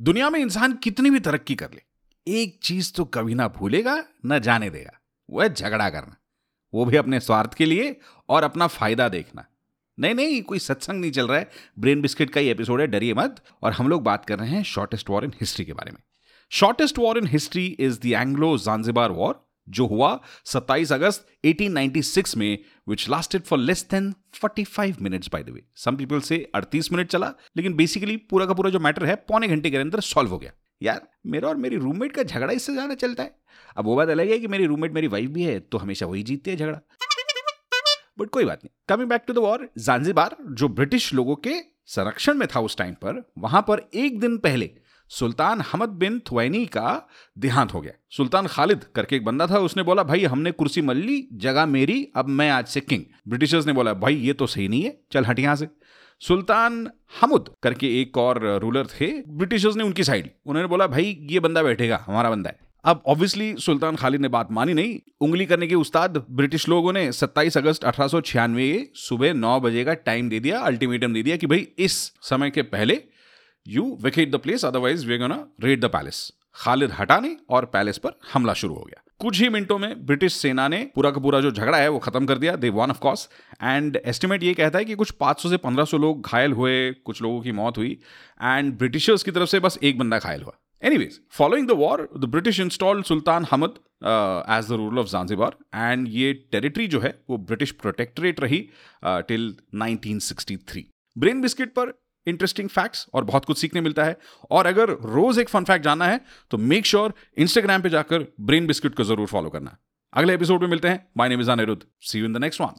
दुनिया में इंसान कितनी भी तरक्की कर ले, एक चीज़ तो कभी ना भूलेगा, ना जाने देगा। वह झगड़ा करना। वो भी अपने स्वार्थ के लिए और अपना फ़ायदा देखना। नहीं नहीं, कोई सत्संग नहीं चल रहा है। ब्रेन बिस्किट का ही एपिसोड है, डरिए मत। और हम लोग बात कर रहे हैं शॉर्टेस्ट वॉर इन हिस्ट्री के बारे में। Shortest war in history is the Anglo Zanzibar war. जो हुआ 27 अगस्त 1896 में which lasted for less than 45 minutes by the way some people से 38 मिनट चला, लेकिन बेसिकली पूरा का पूरा जो मैटर है, पौने घंटे के अंदर सॉल्व हो गया। यार, मेरा और मेरी रूममेट का झगड़ा इससे ज़्यादा चलता है। अब वो बात अलग है कि मेरी रूममेट मेरी वाइफ भी है तो हमेशा वही जीतती है झगड़ा। बट कोई बात नहीं। Coming back to the war Zanzibar जो ब्रिटिश लोगों के संरक्षण में था उस टाइम पर, वहाँ पर एक दिन पहले सुल्तान हमद बिन थुवैनी का देहांत हो गया। सुल्तान खालिद करके एक बंदा था, उसने बोला, भाई, हमने कुर्सी मल ली, जगह मेरी, अब मैं आज से किंग। ब्रिटिशर्स ने बोला, भाई, ये तो सही नहीं है, चल हट यहाँ से। सुल्तान हमुद करके एक और रूलर थे, ब्रिटिशर्स ने उनकी साइड उन्होंने बोला, भाई, ये बंदा बैठेगा, हमारा बंदा है। अब ऑब्वियसली सुल्तान खालिद ने बात मानी नहीं। उंगली करने के उस्ताद, ब्रिटिश लोगों ने 27 अगस्त अठारह सौ छियानवे सुबह 9 बजे का टाइम दे दिया अल्टीमेटम दे दिया कि भाई, इस समय के पहले you vacate the place otherwise they gonna raid the palace Khalid हटाने और पैलेस पर हमला शुरू हो गया। कुछ ही मिनटों में ब्रिटिश सेना ने पूरा का पूरा जो झगड़ा है वो खत्म कर दिया they one of course and estimate ये कहता है कि कुछ 500 से 1500 लोग घायल हुए कुछ लोगों की मौत हुई। एंड ब्रिटिशर्स की तरफ़ से बस एक बंदा घायल हुआ। Anyways, following the war, the British installed Sultan Hamad uh, as the ruler of Zanzibar. And ये टेरिटरी जो है वो ब्रिटिश प्रोटेक्टरेट रही टिल uh, 1963 ब्रेन बिस्किट पर इंटरेस्टिंग फैक्ट्स और बहुत कुछ सीखने मिलता है। और अगर रोज एक फन फैक्ट जानना है तो मेक श्योर इंस्टाग्राम पे जाकर ब्रेन बिस्किट को ज़रूर फॉलो करना। अगले एपिसोड में मिलते हैं। My name is Aniruddh see you in the next one